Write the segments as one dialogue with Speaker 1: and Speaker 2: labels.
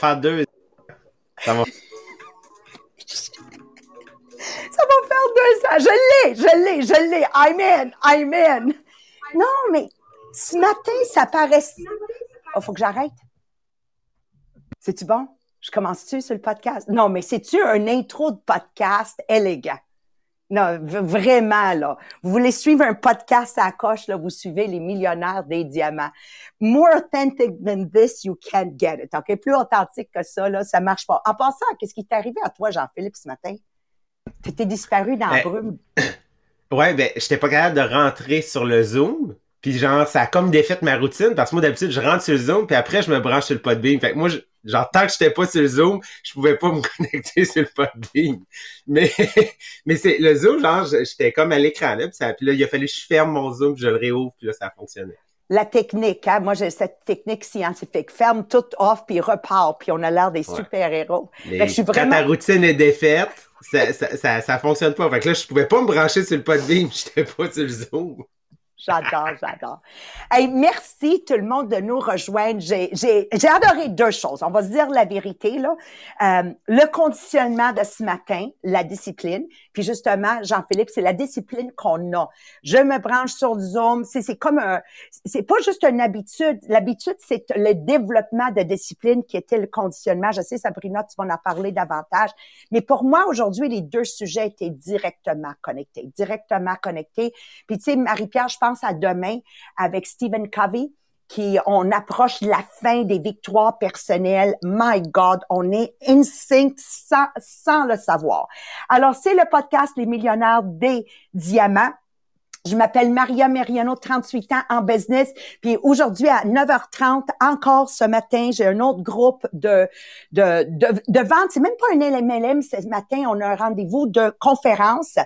Speaker 1: Ça faire deux. Ça va.
Speaker 2: Ça va faire deux ans. Je l'ai, je l'ai, je l'ai. I'm in, I'm in. Non, mais ce matin, ça paraît. Oh, faut que j'arrête. C'est-tu bon? Je commence-tu sur le podcast? Non, mais c'est-tu un intro de podcast élégant? Non, vraiment, là. Vous voulez suivre un podcast à coche, là, vous suivez les millionnaires des diamants. More authentic than this, you can't get it. OK? Plus authentique que ça, là, ça marche pas. En passant, qu'est-ce qui t'est arrivé à toi, Jean-Philippe, ce matin? T'étais disparu dans la ben, brume.
Speaker 1: Ouais, ben, j'étais pas capable de rentrer sur le Zoom. Puis genre, ça a comme défait ma routine parce que moi d'habitude, je rentre sur le Zoom puis après je me branche sur le Podbeam. Fait que moi, genre tant que j'étais pas sur le Zoom, je pouvais pas me connecter sur le Podbeam. Mais mais c'est le Zoom, genre j'étais comme à l'écran là, puis, ça, puis là il a fallu que je ferme mon Zoom, puis je le réouvre, puis là ça a fonctionné.
Speaker 2: La technique, hein? moi j'ai cette technique scientifique. Ferme tout off puis repart, puis on a l'air des super-héros.
Speaker 1: je suis vraiment... Quand ta routine est défaite, ça, ça, ça, ça, fonctionne pas. Fait que là, je pouvais pas me brancher sur le Podbeam, j'étais pas sur le Zoom.
Speaker 2: J'adore, j'adore. Hey, merci tout le monde de nous rejoindre. J'ai, adoré deux choses. On va se dire la vérité, là. Euh, le conditionnement de ce matin, la discipline. Puis justement, Jean-Philippe, c'est la discipline qu'on a. Je me branche sur Zoom. C'est, c'est comme un, c'est pas juste une habitude. L'habitude, c'est le développement de discipline qui était le conditionnement. Je sais, Sabrina, tu vas en parler davantage. Mais pour moi, aujourd'hui, les deux sujets étaient directement connectés, directement connectés. Puis tu sais, Marie-Pierre, je pense à demain avec Stephen Covey qui on approche la fin des victoires personnelles. My God, on est in sync sans, sans le savoir. Alors, c'est le podcast Les millionnaires des diamants. Je m'appelle Maria Meriano, 38 ans en business. Puis aujourd'hui à 9h30, encore ce matin, j'ai un autre groupe de de de, de vente. C'est même pas un LMLM ce matin. On a un rendez-vous de conférence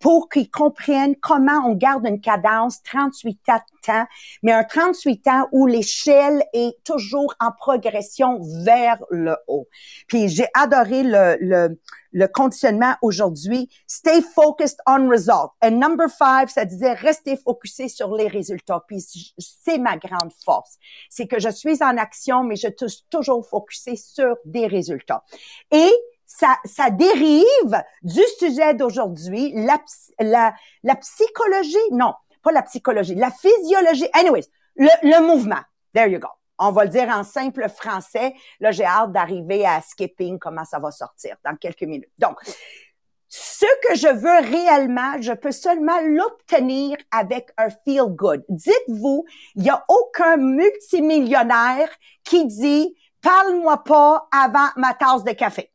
Speaker 2: pour qu'ils comprennent comment on garde une cadence 38 ans, mais un 38 ans où l'échelle est toujours en progression vers le haut. Puis j'ai adoré le, le le conditionnement aujourd'hui. Stay focused on result. And number five, ça disait rester focusé sur les résultats. Puis c'est ma grande force. C'est que je suis en action, mais je suis toujours focusé sur des résultats. Et ça, ça dérive du sujet d'aujourd'hui, la, la, la psychologie, non, pas la psychologie, la physiologie. Anyways, le, le mouvement. There you go. On va le dire en simple français. Là, j'ai hâte d'arriver à skipping, comment ça va sortir dans quelques minutes. Donc, ce que je veux réellement, je peux seulement l'obtenir avec un feel good. Dites-vous, il n'y a aucun multimillionnaire qui dit parle-moi pas avant ma tasse de café.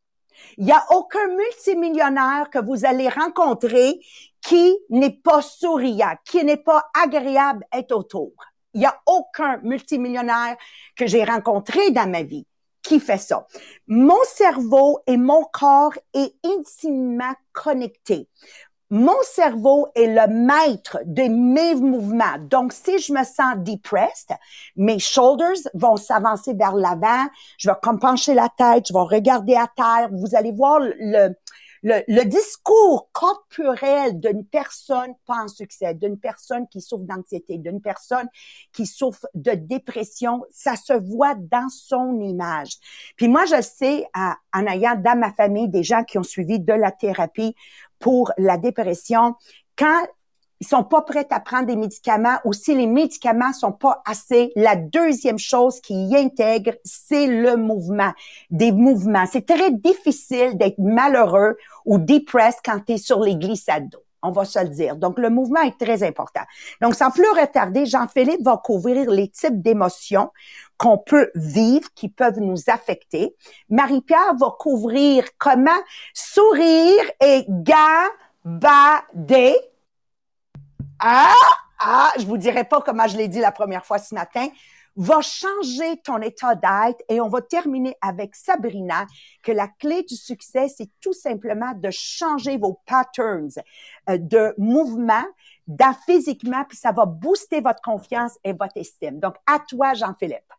Speaker 2: Il n'y a aucun multimillionnaire que vous allez rencontrer qui n'est pas souriant, qui n'est pas agréable à être autour. Il n'y a aucun multimillionnaire que j'ai rencontré dans ma vie qui fait ça. Mon cerveau et mon corps est intimement connectés. Mon cerveau est le maître de mes mouvements. Donc, si je me sens depressed, mes shoulders vont s'avancer vers l'avant. Je vais comme pencher la tête, je vais regarder à terre. Vous allez voir le, le, discours corporel d'une personne pas en succès, d'une personne qui souffre d'anxiété, d'une personne qui souffre de dépression, ça se voit dans son image. Puis moi, je sais, en ayant dans ma famille des gens qui ont suivi de la thérapie pour la dépression, quand ils sont pas prêts à prendre des médicaments ou si les médicaments sont pas assez, la deuxième chose qui y intègre, c'est le mouvement, des mouvements. C'est très difficile d'être malheureux ou depressed quand tu es sur les glissades d'eau. On va se le dire. Donc, le mouvement est très important. Donc, sans plus retarder, Jean-Philippe va couvrir les types d'émotions qu'on peut vivre, qui peuvent nous affecter. Marie-Pierre va couvrir comment sourire et gambader ah, ah, je vous dirai pas comment je l'ai dit la première fois ce matin, va changer ton état d'être et on va terminer avec Sabrina que la clé du succès, c'est tout simplement de changer vos patterns euh, de mouvement, physiquement, puis ça va booster votre confiance et votre estime. Donc, à toi, Jean-Philippe.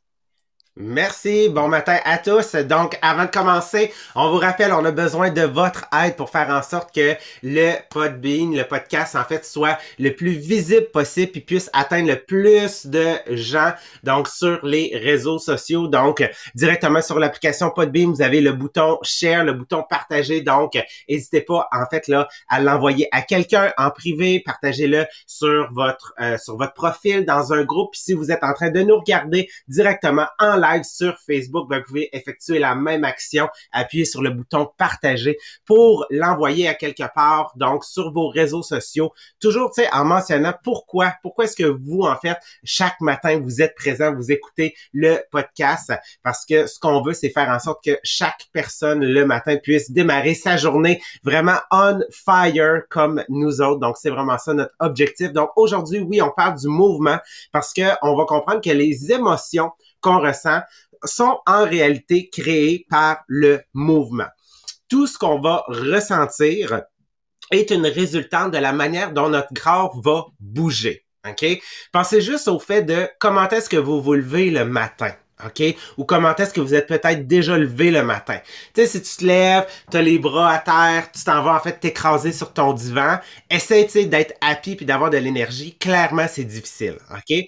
Speaker 1: Merci. Bon matin à tous. Donc, avant de commencer, on vous rappelle, on a besoin de votre aide pour faire en sorte que le Podbean, le podcast, en fait, soit le plus visible possible et puisse atteindre le plus de gens, donc, sur les réseaux sociaux. Donc, directement sur l'application Podbean, vous avez le bouton share, le bouton partager. Donc, n'hésitez pas, en fait, là, à l'envoyer à quelqu'un en privé. Partagez-le sur votre, euh, sur votre profil dans un groupe. si vous êtes en train de nous regarder directement en live, sur Facebook, ben, vous pouvez effectuer la même action, appuyer sur le bouton partager pour l'envoyer à quelque part, donc sur vos réseaux sociaux. Toujours, tu sais, en mentionnant pourquoi, pourquoi est-ce que vous, en fait, chaque matin, vous êtes présent, vous écoutez le podcast, parce que ce qu'on veut, c'est faire en sorte que chaque personne le matin puisse démarrer sa journée vraiment on fire comme nous autres. Donc, c'est vraiment ça notre objectif. Donc, aujourd'hui, oui, on parle du mouvement parce que on va comprendre que les émotions qu'on ressent sont en réalité créés par le mouvement. Tout ce qu'on va ressentir est une résultante de la manière dont notre corps va bouger. OK? Pensez juste au fait de comment est-ce que vous vous levez le matin. OK? Ou comment est-ce que vous êtes peut-être déjà levé le matin. Tu sais, si tu te lèves, tu as les bras à terre, tu t'en vas en fait t'écraser sur ton divan, essaie d'être happy puis d'avoir de l'énergie. Clairement, c'est difficile. OK?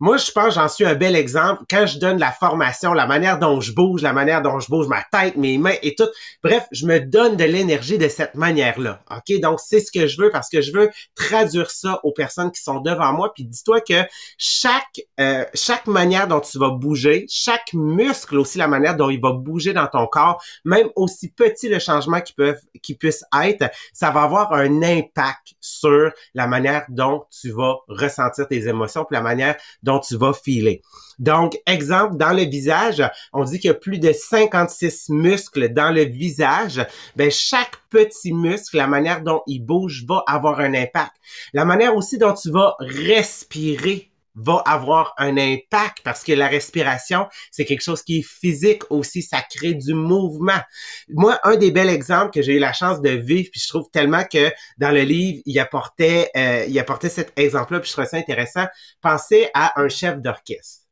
Speaker 1: Moi, je pense j'en suis un bel exemple. Quand je donne la formation, la manière dont je bouge, la manière dont je bouge ma tête, mes mains et tout. Bref, je me donne de l'énergie de cette manière-là. OK? Donc, c'est ce que je veux parce que je veux traduire ça aux personnes qui sont devant moi. Puis dis-toi que chaque, euh, chaque manière dont tu vas bouger, chaque muscle aussi, la manière dont il va bouger dans ton corps, même aussi petit le changement qui peut, qui puisse être, ça va avoir un impact sur la manière dont tu vas ressentir tes émotions, puis la manière dont tu vas filer. Donc, exemple, dans le visage, on dit qu'il y a plus de 56 muscles dans le visage. Ben, chaque petit muscle, la manière dont il bouge va avoir un impact. La manière aussi dont tu vas respirer va avoir un impact parce que la respiration, c'est quelque chose qui est physique aussi, ça crée du mouvement. Moi, un des bels exemples que j'ai eu la chance de vivre, puis je trouve tellement que dans le livre, il apportait, euh, il apportait cet exemple-là, puis je trouvais ça intéressant. Pensez à un chef d'orchestre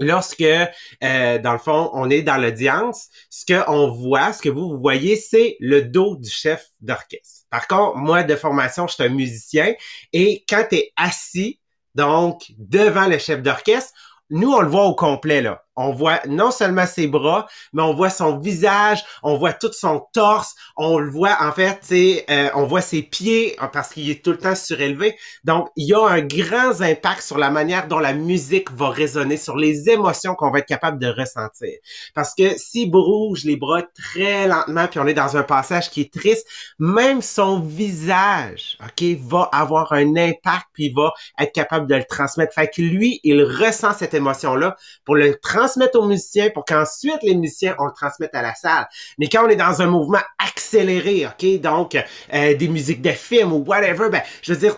Speaker 1: lorsque, euh, dans le fond, on est dans l'audience, ce qu'on voit, ce que vous, voyez, c'est le dos du chef d'orchestre. Par contre, moi, de formation, je suis un musicien et quand tu es assis, donc, devant le chef d'orchestre, nous, on le voit au complet, là. On voit non seulement ses bras, mais on voit son visage, on voit tout son torse, on le voit, en fait, euh, on voit ses pieds hein, parce qu'il est tout le temps surélevé. Donc, il y a un grand impact sur la manière dont la musique va résonner, sur les émotions qu'on va être capable de ressentir. Parce que s'il bouge les bras très lentement, puis on est dans un passage qui est triste, même son visage, OK, va avoir un impact, puis va être capable de le transmettre. Fait que lui, il ressent cette émotion-là pour le transmettre transmettre aux musiciens pour qu'ensuite les musiciens on le transmette à la salle. Mais quand on est dans un mouvement accéléré, ok, donc euh, des musiques de films ou whatever, ben je veux dire,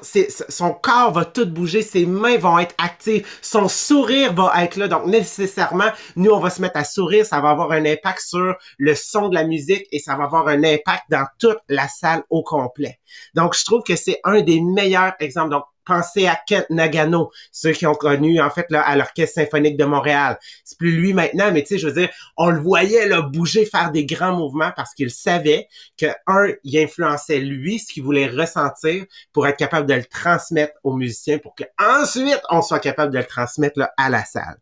Speaker 1: son corps va tout bouger, ses mains vont être actives, son sourire va être là. Donc nécessairement, nous on va se mettre à sourire, ça va avoir un impact sur le son de la musique et ça va avoir un impact dans toute la salle au complet. Donc je trouve que c'est un des meilleurs exemples. Pensez à Kent Nagano, ceux qui ont connu en fait là, à l'Orchestre symphonique de Montréal. C'est plus lui maintenant, mais tu sais, je veux dire, on le voyait là, bouger, faire des grands mouvements parce qu'il savait que un, il influençait lui ce qu'il voulait ressentir pour être capable de le transmettre aux musiciens pour que ensuite on soit capable de le transmettre là, à la salle.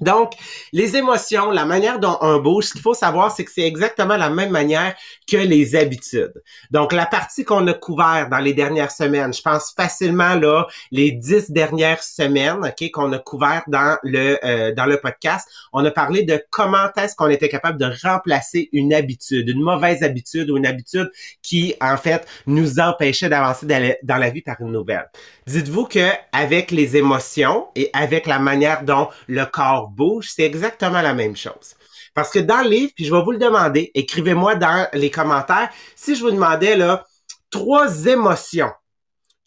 Speaker 1: Donc, les émotions, la manière dont on bouge, ce qu'il faut savoir, c'est que c'est exactement la même manière que les habitudes. Donc, la partie qu'on a couvert dans les dernières semaines, je pense facilement là, les dix dernières semaines, ok, qu'on a couvert dans le euh, dans le podcast, on a parlé de comment est-ce qu'on était capable de remplacer une habitude, une mauvaise habitude ou une habitude qui en fait nous empêchait d'avancer dans la vie par une nouvelle. Dites-vous que avec les émotions et avec la manière dont le corps bouge, c'est exactement la même chose. Parce que dans le livre, puis je vais vous le demander, écrivez-moi dans les commentaires, si je vous demandais trois émotions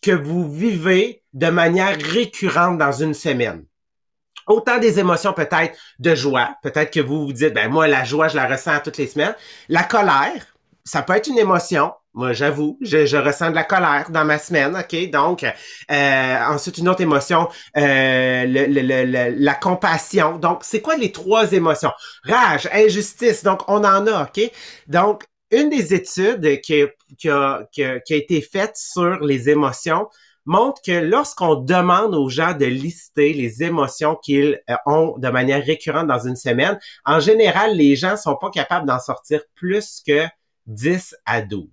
Speaker 1: que vous vivez de manière récurrente dans une semaine. Autant des émotions peut-être de joie, peut-être que vous vous dites, ben moi la joie je la ressens toutes les semaines, la colère, ça peut être une émotion. Moi, j'avoue, je, je, ressens de la colère dans ma semaine, ok? Donc, euh, ensuite une autre émotion, euh, le, le, la compassion. Donc, c'est quoi les trois émotions? Rage, injustice. Donc, on en a, ok? Donc, une des études qui, qui, a, qui, a, qui a été faite sur les émotions montre que lorsqu'on demande aux gens de lister les émotions qu'ils euh, ont de manière récurrente dans une semaine, en général, les gens sont pas capables d'en sortir plus que 10 à 12.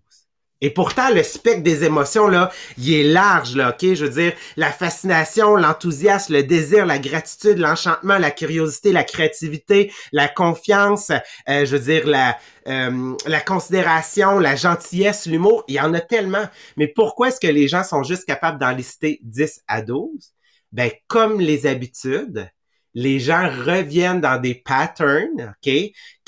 Speaker 1: Et pourtant, le spectre des émotions, là, il est large, là, OK? Je veux dire, la fascination, l'enthousiasme, le désir, la gratitude, l'enchantement, la curiosité, la créativité, la confiance, euh, je veux dire, la, euh, la considération, la gentillesse, l'humour, il y en a tellement. Mais pourquoi est-ce que les gens sont juste capables d'en lister 10 à 12? Ben, comme les habitudes, les gens reviennent dans des patterns, OK,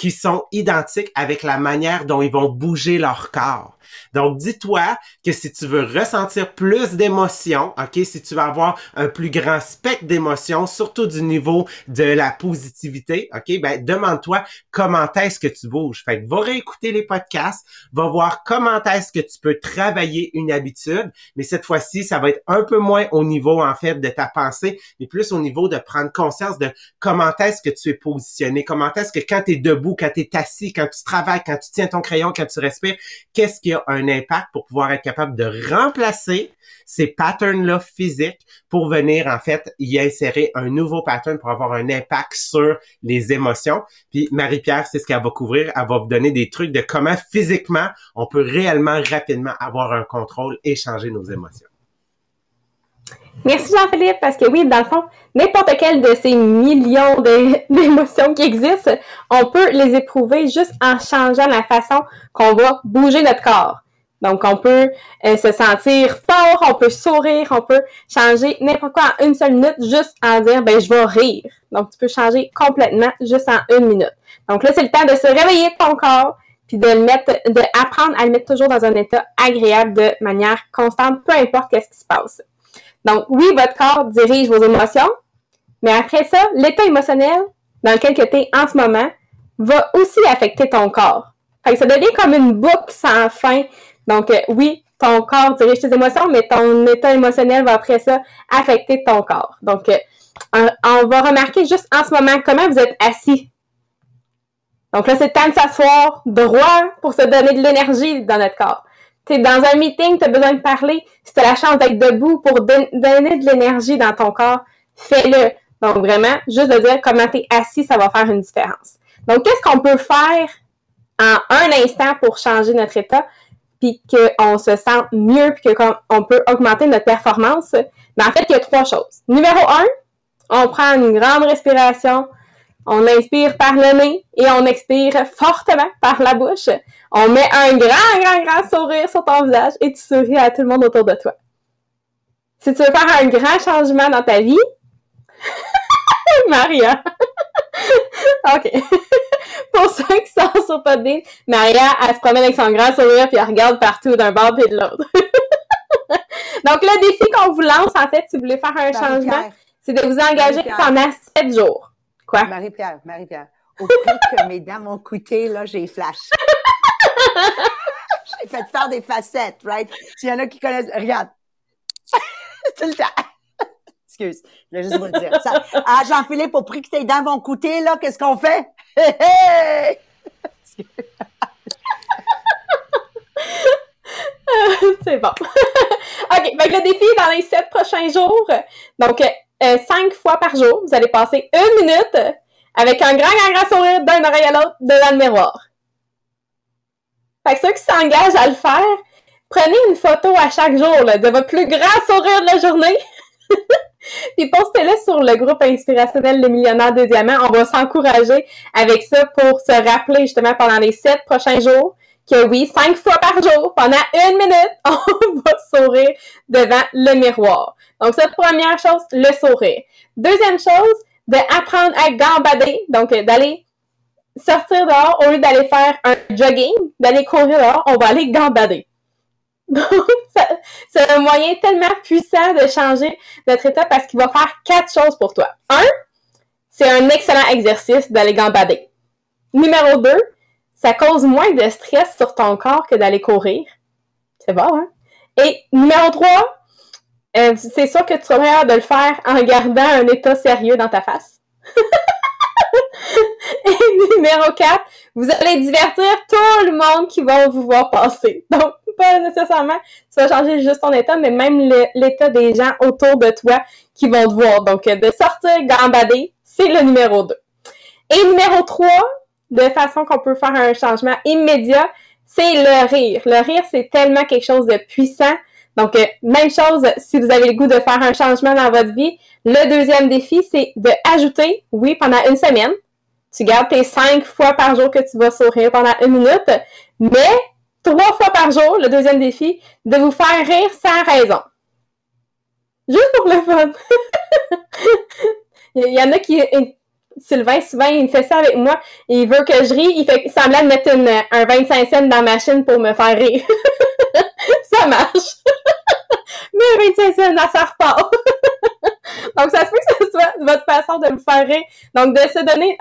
Speaker 1: qui sont identiques avec la manière dont ils vont bouger leur corps. Donc, dis-toi que si tu veux ressentir plus d'émotions, OK, si tu veux avoir un plus grand spectre d'émotions, surtout du niveau de la positivité, OK, ben, demande-toi comment est-ce que tu bouges. Fait que va réécouter les podcasts, va voir comment est-ce que tu peux travailler une habitude, mais cette fois-ci, ça va être un peu moins au niveau, en fait, de ta pensée, mais plus au niveau de prendre conscience de comment est-ce que tu es positionné, comment est-ce que quand tu es debout, quand tu es assis, quand tu travailles, quand tu tiens ton crayon, quand tu respires, qu'est-ce qui a un impact pour pouvoir être capable de remplacer ces patterns-là physiques pour venir, en fait, y insérer un nouveau pattern pour avoir un impact sur les émotions? Puis Marie-Pierre, c'est ce qu'elle va couvrir. Elle va vous donner des trucs de comment physiquement on peut réellement rapidement avoir un contrôle et changer nos émotions.
Speaker 3: Merci Jean-Philippe, parce que oui, dans le fond, n'importe quel de ces millions d'émotions qui existent, on peut les éprouver juste en changeant la façon qu'on va bouger notre corps. Donc, on peut euh, se sentir fort, on peut sourire, on peut changer n'importe quoi en une seule minute juste en dire, ben, je vais rire. Donc, tu peux changer complètement juste en une minute. Donc là, c'est le temps de se réveiller de ton corps, puis de le mettre, de apprendre à le mettre toujours dans un état agréable de manière constante, peu importe qu'est-ce qui se passe. Donc, oui, votre corps dirige vos émotions, mais après ça, l'état émotionnel dans lequel tu es en ce moment va aussi affecter ton corps. Fait que ça devient comme une boucle sans fin. Donc, euh, oui, ton corps dirige tes émotions, mais ton état émotionnel va après ça affecter ton corps. Donc, euh, on, va remarquer juste en ce moment comment vous êtes assis. Donc là, c'est temps de s'asseoir droit pour se donner de l'énergie dans notre corps. Tu es dans un meeting, tu as besoin de parler. Si tu as la chance d'être debout pour donner de l'énergie dans ton corps, fais-le. Donc vraiment, juste de dire comment tu es assis, ça va faire une différence. Donc, qu'est-ce qu'on peut faire en un instant pour changer notre état, puis qu'on se sent mieux, puis qu'on peut augmenter notre performance? Mais en fait, il y a trois choses. Numéro un, on prend une grande respiration, on inspire par le nez et on expire fortement par la bouche. On met un grand, grand, grand sourire sur ton visage et tu souris à tout le monde autour de toi. Si tu veux faire un grand changement dans ta vie, Maria. OK. Pour ceux qui sont sur Podbean, Maria, elle se promène avec son grand sourire puis elle regarde partout d'un bord et de l'autre. Donc, le défi qu'on vous lance, en fait, si vous voulez faire un changement, c'est de vous engager pendant sept jours. Quoi?
Speaker 2: Marie-Pierre, Marie-Pierre. Au prix que mes dents m'ont coûté, là, j'ai flash. j'ai fait faire des facettes, right? S'il y en a qui connaissent, regarde. Tout le temps. Excuse, je vais juste vous le dire. ah, Jean-Philippe, au prix que tes dents vont coûter, là, qu'est-ce qu'on fait?
Speaker 3: C'est bon. OK, donc le défi dans les sept prochains jours. Donc, euh, cinq fois par jour, vous allez passer une minute avec un grand, grand, grand sourire d'un oreille à l'autre devant le miroir. Fait que ceux qui s'engagent à le faire, prenez une photo à chaque jour de votre plus grand sourire de la journée. Puis postez-le sur le groupe inspirationnel Le Millionnaire de Diamants. On va s'encourager avec ça pour se rappeler justement pendant les sept prochains jours que oui, cinq fois par jour, pendant une minute, on va sourire devant le miroir. Donc, cette première chose, le sourire. Deuxième chose, d'apprendre à gambader, donc euh, d'aller sortir dehors au lieu d'aller faire un jogging, d'aller courir dehors, on va aller gambader. Donc, c'est un moyen tellement puissant de changer notre état parce qu'il va faire quatre choses pour toi. Un, c'est un excellent exercice d'aller gambader. Numéro deux, ça cause moins de stress sur ton corps que d'aller courir. C'est bon, hein? Et numéro 3, euh, c'est sûr que tu seras de le faire en gardant un état sérieux dans ta face. Et numéro 4, vous allez divertir tout le monde qui va vous voir passer. Donc, pas nécessairement tu vas changer juste ton état, mais même l'état des gens autour de toi qui vont te voir. Donc, de sortir gambader, c'est le numéro 2. Et numéro 3, de façon qu'on peut faire un changement immédiat, c'est le rire. Le rire, c'est tellement quelque chose de puissant. Donc, euh, même chose si vous avez le goût de faire un changement dans votre vie. Le deuxième défi, c'est de ajouter, oui, pendant une semaine, tu gardes tes cinq fois par jour que tu vas sourire pendant une minute, mais trois fois par jour, le deuxième défi, de vous faire rire sans raison. Juste pour le fun. il y en a qui Sylvain, souvent, il fait ça avec moi. Il veut que je rie. Il fait semblant de mettre un 25 cents dans ma machine pour me faire rire. ça marche. Mais 25 cents, ça repart. Donc, ça se peut que ce soit votre façon de me faire rire. Donc, de se donner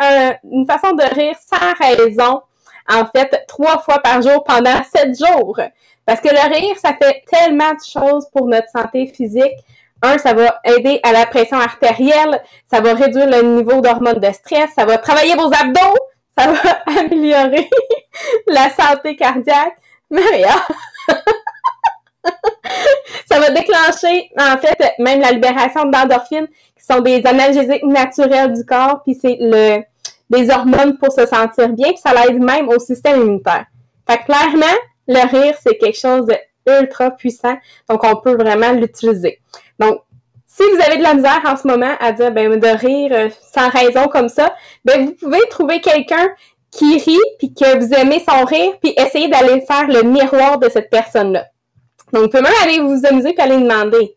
Speaker 3: une façon de rire sans raison, en fait, trois fois par jour pendant sept jours. Parce que le rire, ça fait tellement de choses pour notre santé physique. Un, ça va aider à la pression artérielle, ça va réduire le niveau d'hormones de stress, ça va travailler vos abdos, ça va améliorer la santé cardiaque. Maria! ça va déclencher, en fait, même la libération d'endorphines, qui sont des analgésiques naturels du corps, puis c'est le des hormones pour se sentir bien, puis ça l'aide même au système immunitaire. Fait que clairement, le rire, c'est quelque chose de ultra puissant, donc on peut vraiment l'utiliser. Donc, si vous avez de la misère en ce moment à dire ben, de rire euh, sans raison comme ça, ben vous pouvez trouver quelqu'un qui rit puis que vous aimez son rire puis essayer d'aller faire le miroir de cette personne-là. Donc, vous pouvez même aller vous amuser puis aller demander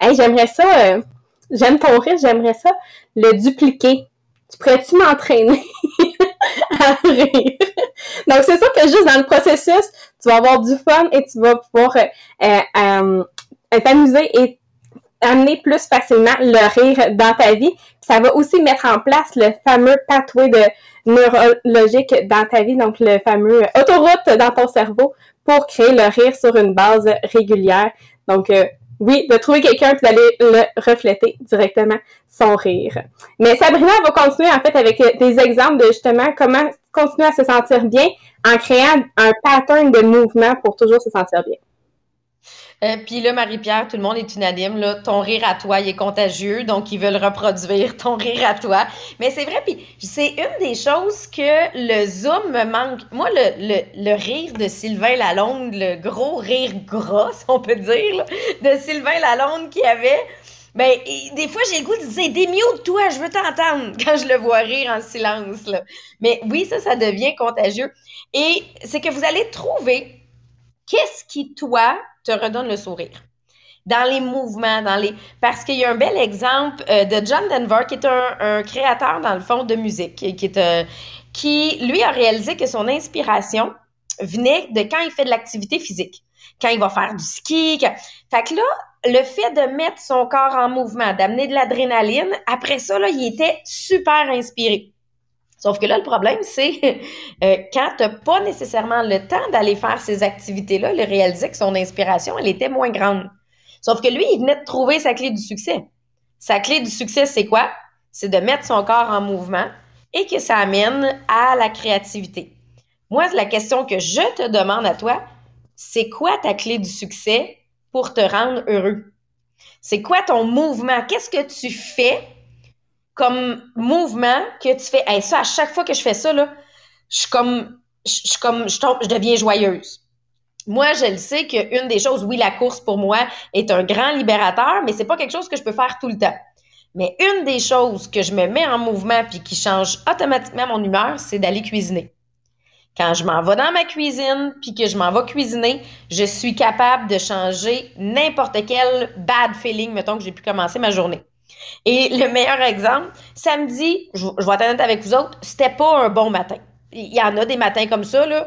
Speaker 3: Hey, j'aimerais ça, euh, j'aime ton rire, j'aimerais ça le dupliquer. Tu pourrais-tu m'entraîner à rire? Donc, c'est sûr que juste dans le processus, tu vas avoir du fun et tu vas pouvoir euh, t'amuser et amener plus facilement le rire dans ta vie. ça va aussi mettre en place le fameux pathway de neurologique dans ta vie, donc le fameux autoroute dans ton cerveau pour créer le rire sur une base régulière. Donc, euh, oui, de trouver quelqu'un et d'aller le refléter directement son rire. Mais Sabrina va continuer en fait avec des exemples de justement comment continuer à se sentir bien en créant un pattern de mouvement pour toujours se sentir bien.
Speaker 4: Euh, puis là, Marie-Pierre, tout le monde est unanime. Là, ton rire à toi, il est contagieux, donc ils veulent reproduire ton rire à toi. Mais c'est vrai, puis c'est une des choses que le Zoom me manque. Moi, le, le, le rire de Sylvain Lalonde, le gros rire gras, on peut dire, de Sylvain Lalonde qui avait... Ben, des fois, j'ai le goût de dire des de toi, je veux t'entendre quand je le vois rire en silence. Là. Mais oui, ça, ça devient contagieux. Et c'est que vous allez trouver qu'est-ce qui, toi, te redonne le sourire? Dans les mouvements, dans les. Parce qu'il y a un bel exemple euh, de John Denver, qui est un, créateur, dans le fond, de musique, qui, est, euh, qui, lui, a réalisé que son inspiration venait de quand il fait de l'activité physique. Quand il va faire du ski. Fait que là, le fait de mettre son corps en mouvement, d'amener de l'adrénaline, après ça, là, il était super inspiré. Sauf que là, le problème, c'est euh, quand tu n'as pas nécessairement le temps d'aller faire ces activités-là, il réalisait que son inspiration, elle était moins grande. Sauf que lui, il venait de trouver sa clé du succès. Sa clé du succès, c'est quoi? C'est de mettre son corps en mouvement et que ça amène à la créativité. Moi, la question que je te demande à toi, c'est quoi ta clé du succès pour te rendre heureux? C'est quoi ton mouvement? Qu'est-ce que tu fais comme mouvement que tu fais, ça, à chaque fois que je fais ça, là, je suis comme, je, comme, je, tombe, je deviens joyeuse. Moi, je le sais qu'une des choses, oui, la course pour moi est un grand libérateur, mais c'est pas quelque chose que je peux faire tout le temps. Mais une des choses que je me mets en mouvement puis qui change automatiquement mon humeur, c'est d'aller cuisiner. Quand je m'en vais dans ma cuisine puis que je m'en vais cuisiner, je suis capable de changer n'importe quel bad feeling, mettons que j'ai pu commencer ma journée. Et le meilleur exemple, samedi, je, je vais être honnête avec vous autres, c'était pas un bon matin. Il y en a des matins comme ça, là.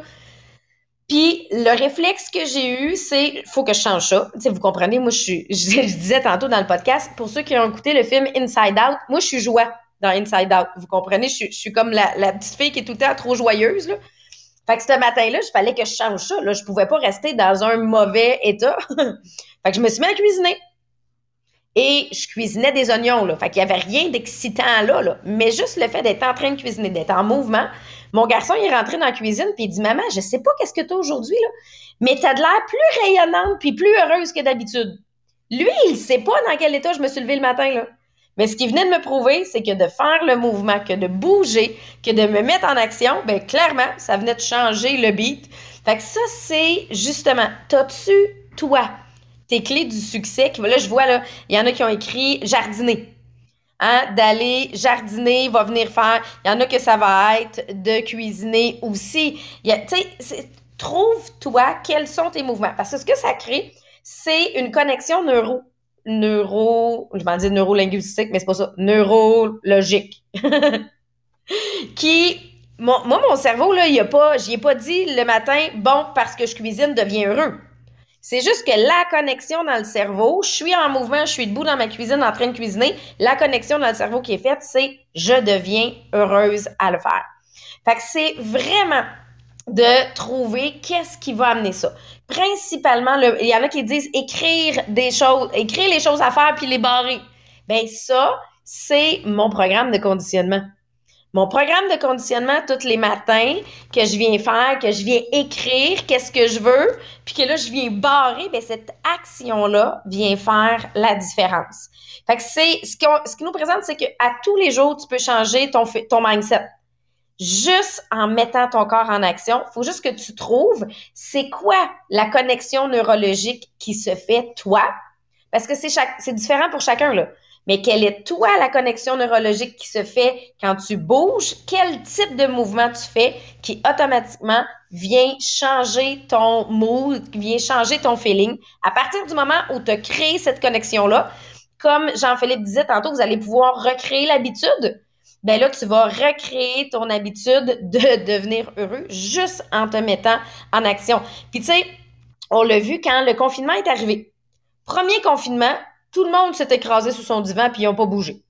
Speaker 4: Puis le réflexe que j'ai eu, c'est faut que je change ça. sais, vous comprenez, moi je suis, je, disais tantôt dans le podcast, pour ceux qui ont écouté le film Inside Out, moi je suis joie dans Inside Out. Vous comprenez, je, suis, comme la, petite fille qui est tout le temps trop joyeuse. Là. Fait que ce matin-là, il fallait que je change ça. Là, je pouvais pas rester dans un mauvais état. fait que je me suis mis à cuisiner. Et je cuisinais des oignons, là. Fait qu'il y avait rien d'excitant là, là. Mais juste le fait d'être en train de cuisiner, d'être en mouvement. Mon garçon, il est rentré dans la cuisine puis il dit, maman, je sais pas qu'est-ce que tu as aujourd'hui, là. Mais t'as de l'air plus rayonnante puis plus heureuse que d'habitude. Lui, il sait pas dans quel état je me suis levée le matin, là. Mais ce qu'il venait de me prouver, c'est que de faire le mouvement, que de bouger, que de me mettre en action, ben clairement, ça venait de changer le beat. Fait que ça, c'est justement, t'as-tu, toi, tes clés du succès? Là, je vois, il y en a qui ont écrit jardiner. Hein, d'aller jardiner, va venir faire. Il y en a que ça va être de cuisiner aussi. Tu trouve-toi quels sont tes mouvements. Parce que ce que ça crée, c'est une connexion neuro neuro, je m'en dis neurolinguistique, mais c'est pas ça, neurologique. qui, moi, mon cerveau, là, il a pas, j'y ai pas dit le matin, bon, parce que je cuisine, deviens heureux. C'est juste que la connexion dans le cerveau, je suis en mouvement, je suis debout dans ma cuisine en train de cuisiner, la connexion dans le cerveau qui est faite, c'est je deviens heureuse à le faire. Fait que c'est vraiment de trouver qu'est-ce qui va amener ça. Principalement, il y en a qui disent écrire des choses, écrire les choses à faire puis les barrer. Ben ça, c'est mon programme de conditionnement. Mon programme de conditionnement tous les matins que je viens faire, que je viens écrire, qu'est-ce que je veux, puis que là je viens barrer, ben cette action là vient faire la différence. Fait que c'est ce, ce qui nous présente, c'est que à tous les jours tu peux changer ton ton mindset juste en mettant ton corps en action. faut juste que tu trouves c'est quoi la connexion neurologique qui se fait toi. Parce que c'est c'est différent pour chacun, là. Mais quelle est toi la connexion neurologique qui se fait quand tu bouges? Quel type de mouvement tu fais qui automatiquement vient changer ton mood, vient changer ton feeling? À partir du moment où tu as créé cette connexion-là, comme Jean-Philippe disait tantôt, vous allez pouvoir recréer l'habitude ben là, tu vas recréer ton habitude de devenir heureux juste en te mettant en action. Puis tu sais, on l'a vu quand le confinement est arrivé. Premier confinement, tout le monde s'est écrasé sous son divan puis ils n'ont pas bougé.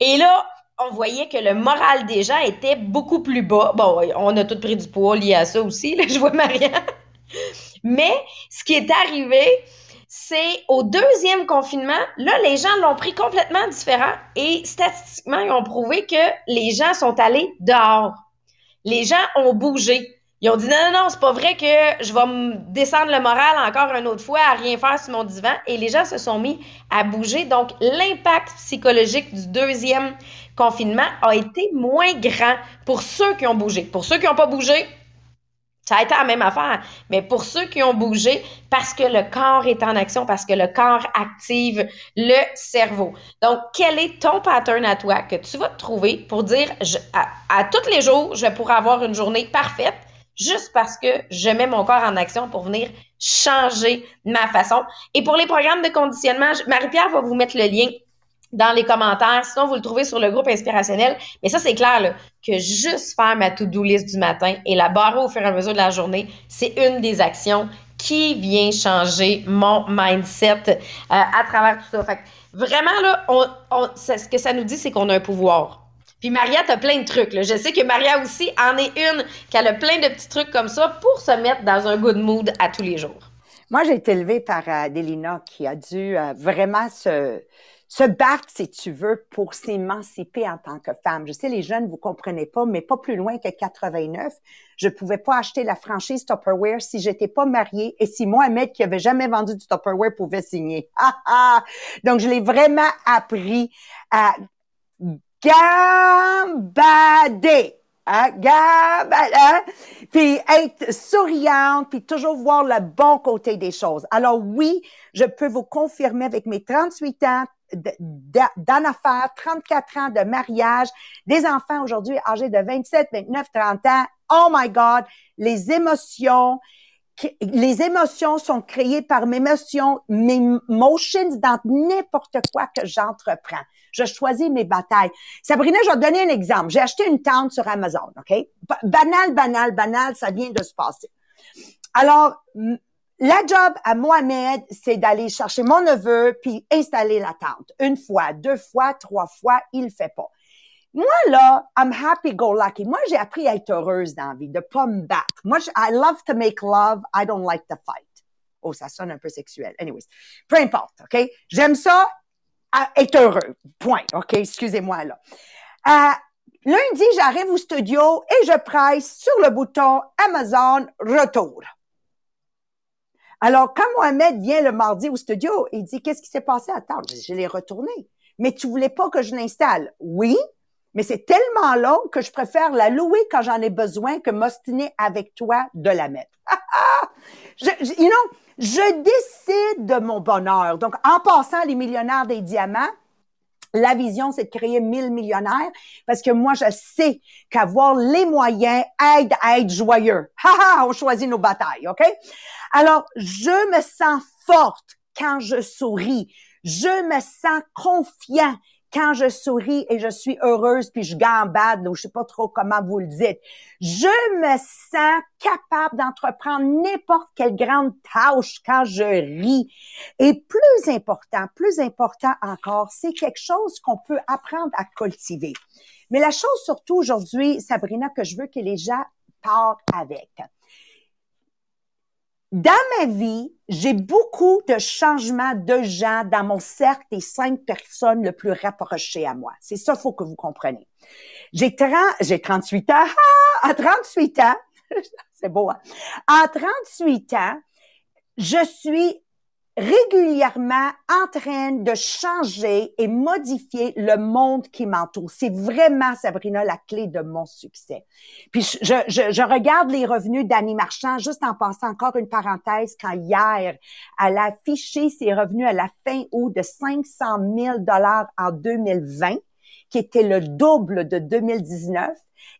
Speaker 4: Et là, on voyait que le moral des gens était beaucoup plus bas. Bon, on a tous pris du poids lié à ça aussi, là, je vois Marianne. Mais ce qui est arrivé, c'est au deuxième confinement, là, les gens l'ont pris complètement différent et statistiquement, ils ont prouvé que les gens sont allés dehors. Les gens ont bougé. Ils ont dit non, non, non, c'est pas vrai que je vais me descendre le moral encore une autre fois à rien faire sur mon divan. Et les gens se sont mis à bouger. Donc, l'impact psychologique du deuxième confinement a été moins grand pour ceux qui ont bougé. Pour ceux qui n'ont pas bougé, ça a été la même affaire. Mais pour ceux qui ont bougé, parce que le corps est en action, parce que le corps active le cerveau. Donc, quel est ton pattern à toi que tu vas te trouver pour dire à, tous les jours, je pourrais avoir une journée parfaite juste parce que je mets mon corps en action pour venir changer ma façon. Et pour les programmes de conditionnement, Marie-Pierre va vous mettre le lien dans les commentaires. Sinon, vous le trouvez sur le groupe inspirationnel. Mais ça, c'est clair que juste faire ma to-do list du matin et la barrer au fur et à mesure de la journée, c'est une des actions qui vient changer mon mindset euh, à travers tout ça. Fait vraiment, là, on, ce que ça nous dit, c'est qu'on a un pouvoir. Puis Maria, t'as plein de trucs. Là. Je sais que Maria aussi en est une qui a plein de petits trucs comme ça pour se mettre dans un good mood à tous les jours.
Speaker 2: Moi, j'ai été élevée par euh, Delina qui a dû euh, vraiment se se battre, si tu veux, pour s'émanciper en tant que femme. Je sais, les jeunes, vous comprenez pas, mais pas plus loin que 89, je pouvais pas acheter la franchise Tupperware si j'étais pas mariée et si Mohamed, qui avait jamais vendu du Tupperware, pouvait signer. Donc, je l'ai vraiment appris à gambader. Hein, hein, puis être souriante, puis toujours voir le bon côté des choses. Alors oui, je peux vous confirmer avec mes 38 ans, d'en affaires, 34 ans de mariage, des enfants aujourd'hui âgés de 27, 29, 30 ans. Oh my God, les émotions, les émotions sont créées par mes émotions, mes motions dans n'importe quoi que j'entreprends. Je choisis mes batailles. Sabrina, je vais te donner un exemple. J'ai acheté une tente sur Amazon, OK? Banal, banal, banal, ça vient de se passer. Alors, la job à Mohamed, c'est d'aller chercher mon neveu puis installer la tente. Une fois, deux fois, trois fois, il le fait pas. Moi, là, I'm happy go lucky. Moi, j'ai appris à être heureuse dans la vie, de pas me battre. Moi, I love to make love. I don't like to fight. Oh, ça sonne un peu sexuel. Anyways, peu importe, OK? J'aime ça, être heureux. Point. OK? Excusez-moi, là. Euh, lundi, j'arrive au studio et je presse sur le bouton Amazon Retour. Alors, quand Mohamed vient le mardi au studio, il dit, qu'est-ce qui s'est passé? À table? Je l'ai retourné. Mais tu voulais pas que je l'installe? Oui, mais c'est tellement long que je préfère la louer quand j'en ai besoin que m'ostiner avec toi de la mettre. je, je, you know, je décide de mon bonheur. Donc, en passant les millionnaires des diamants, la vision, c'est de créer 1000 millionnaires parce que moi, je sais qu'avoir les moyens aide à être joyeux. Ha ha, on choisit nos batailles, OK? Alors, je me sens forte quand je souris. Je me sens confiant quand je souris et je suis heureuse puis je gambade ou je sais pas trop comment vous le dites, je me sens capable d'entreprendre n'importe quelle grande tâche quand je ris. Et plus important, plus important encore, c'est quelque chose qu'on peut apprendre à cultiver. Mais la chose surtout aujourd'hui, Sabrina, que je veux que les gens parlent avec. Dans ma vie, j'ai beaucoup de changements de gens dans mon cercle des cinq personnes le plus rapprochées à moi. C'est ça, faut que vous compreniez. J'ai 30, j'ai 38 ans. Ah, à 38 ans, c'est beau, hein? À 38 ans, je suis régulièrement en train de changer et modifier le monde qui m'entoure. C'est vraiment, Sabrina, la clé de mon succès. Puis je, je, je regarde les revenus d'Annie Marchand, juste en passant encore une parenthèse, quand hier, elle a affiché ses revenus à la fin août de 500 000 dollars en 2020, qui était le double de 2019.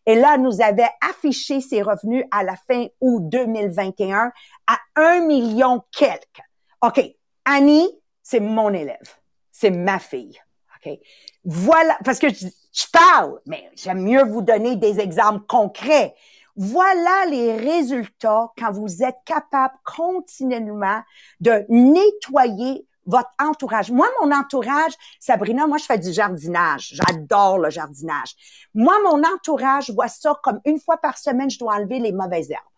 Speaker 2: Et là, nous avait affiché ses revenus à la fin août 2021 à un million quelques. OK, Annie, c'est mon élève. C'est ma fille. OK? Voilà, parce que je, parle, mais j'aime mieux vous donner des exemples concrets. Voilà les résultats quand vous êtes capable continuellement de nettoyer votre entourage. Moi, mon entourage, Sabrina, moi, je fais du jardinage. J'adore le jardinage. Moi, mon entourage voit ça comme une fois par semaine, je dois enlever les mauvaises herbes.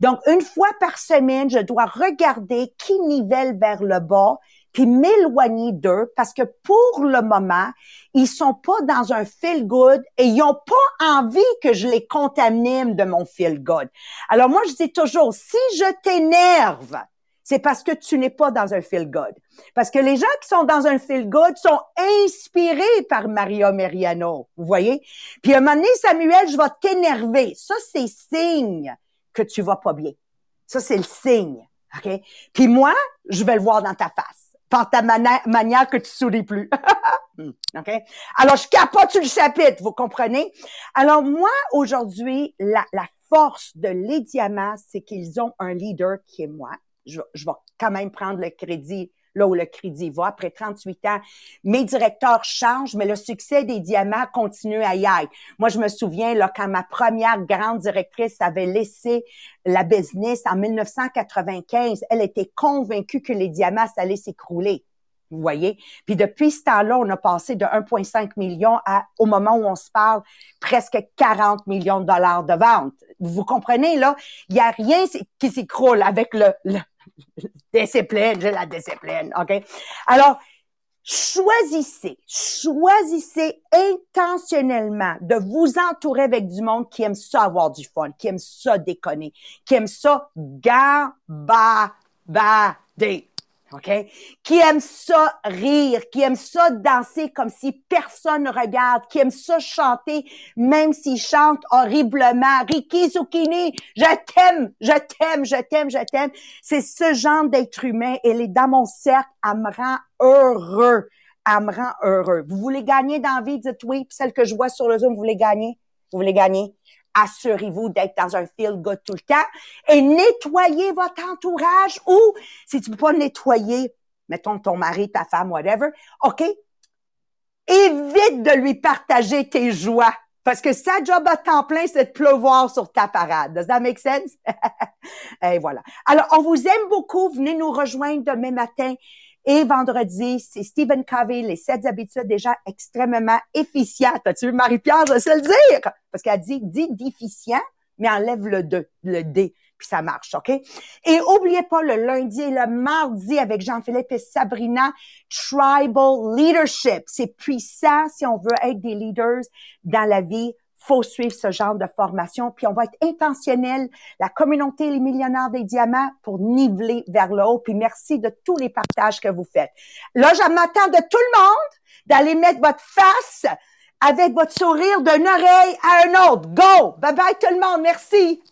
Speaker 2: Donc, une fois par semaine, je dois regarder qui nivelle vers le bas puis m'éloigner d'eux parce que pour le moment, ils sont pas dans un feel good et ils ont pas envie que je les contamine de mon feel good. Alors moi, je dis toujours, si je t'énerve, c'est parce que tu n'es pas dans un feel good. Parce que les gens qui sont dans un feel good sont inspirés par Mario Meriano, vous voyez? Puis à un moment donné, Samuel, je vais t'énerver. Ça, c'est signe que tu vas pas bien. Ça, c'est le signe. OK? Puis moi, je vais le voir dans ta face. Par ta manière que tu souris plus. Hmm, OK? Alors, je capote sur le chapitre, vous comprenez? Alors, moi, aujourd'hui, la, force de les diamants, c'est qu'ils ont un leader qui est moi. Je vais quand même prendre le crédit là où le crédit va. Après 38 ans, mes directeurs changent, mais le succès des diamants continue à y être. Moi, je me souviens, là, quand ma première grande directrice avait laissé la business en 1995, elle était convaincue que les diamants, ça allait s'écrouler. Vous voyez? Puis depuis ce temps-là, on a passé de 1,5 million à, au moment où on se parle, presque 40 millions de dollars de vente. Vous comprenez, là? Il n'y a rien qui s'écroule avec le, le, discipline, j'ai la discipline, OK? Alors, choisissez, choisissez intentionnellement de vous entourer avec du monde qui aime ça avoir du fun, qui aime ça déconner, qui aime ça gambader. OK? Qui aime ça rire, qui aime ça danser comme si personne ne regarde, qui aime ça chanter, même s'il chante horriblement. Ricky Zucchini, je t'aime, je t'aime, je t'aime, je t'aime. C'est ce genre d'être humain. Elle est dans mon cercle, elle me rend heureux. Elle me rend heureux. Vous voulez gagner dans la vie, dites oui. Celle que je vois sur le Zoom, vous voulez gagner? Vous voulez gagner? Assurez-vous d'être dans un feel good tout le temps et nettoyez votre entourage ou si tu peux pas nettoyer, mettons ton mari, ta femme, whatever, OK? Évite de lui partager tes joies. Parce que sa job à temps plein, c'est de pleuvoir sur ta parade. Does that make sense? et voilà. Alors, on vous aime beaucoup. Venez nous rejoindre demain matin. Et vendredi, c'est Stephen Covey, les sept habitudes déjà extrêmement efficientes. As-tu vu Marie-Pierre de se le dire? Parce qu'elle dit, dit déficient, mais enlève le, de, le D, puis ça marche, OK? Et oubliez pas le lundi et le mardi avec Jean-Philippe et Sabrina, Tribal Leadership. C'est puissant si on veut être des leaders dans la vie faut suivre ce genre de formation, puis on va être intentionnel, la communauté Les Millionnaires des Diamants, pour niveler vers le haut. Puis merci de tous les partages que vous faites. Là, je m'attends de tout le monde d'aller mettre votre face avec votre sourire d'une oreille à un autre. Go! Bye bye tout le monde. Merci.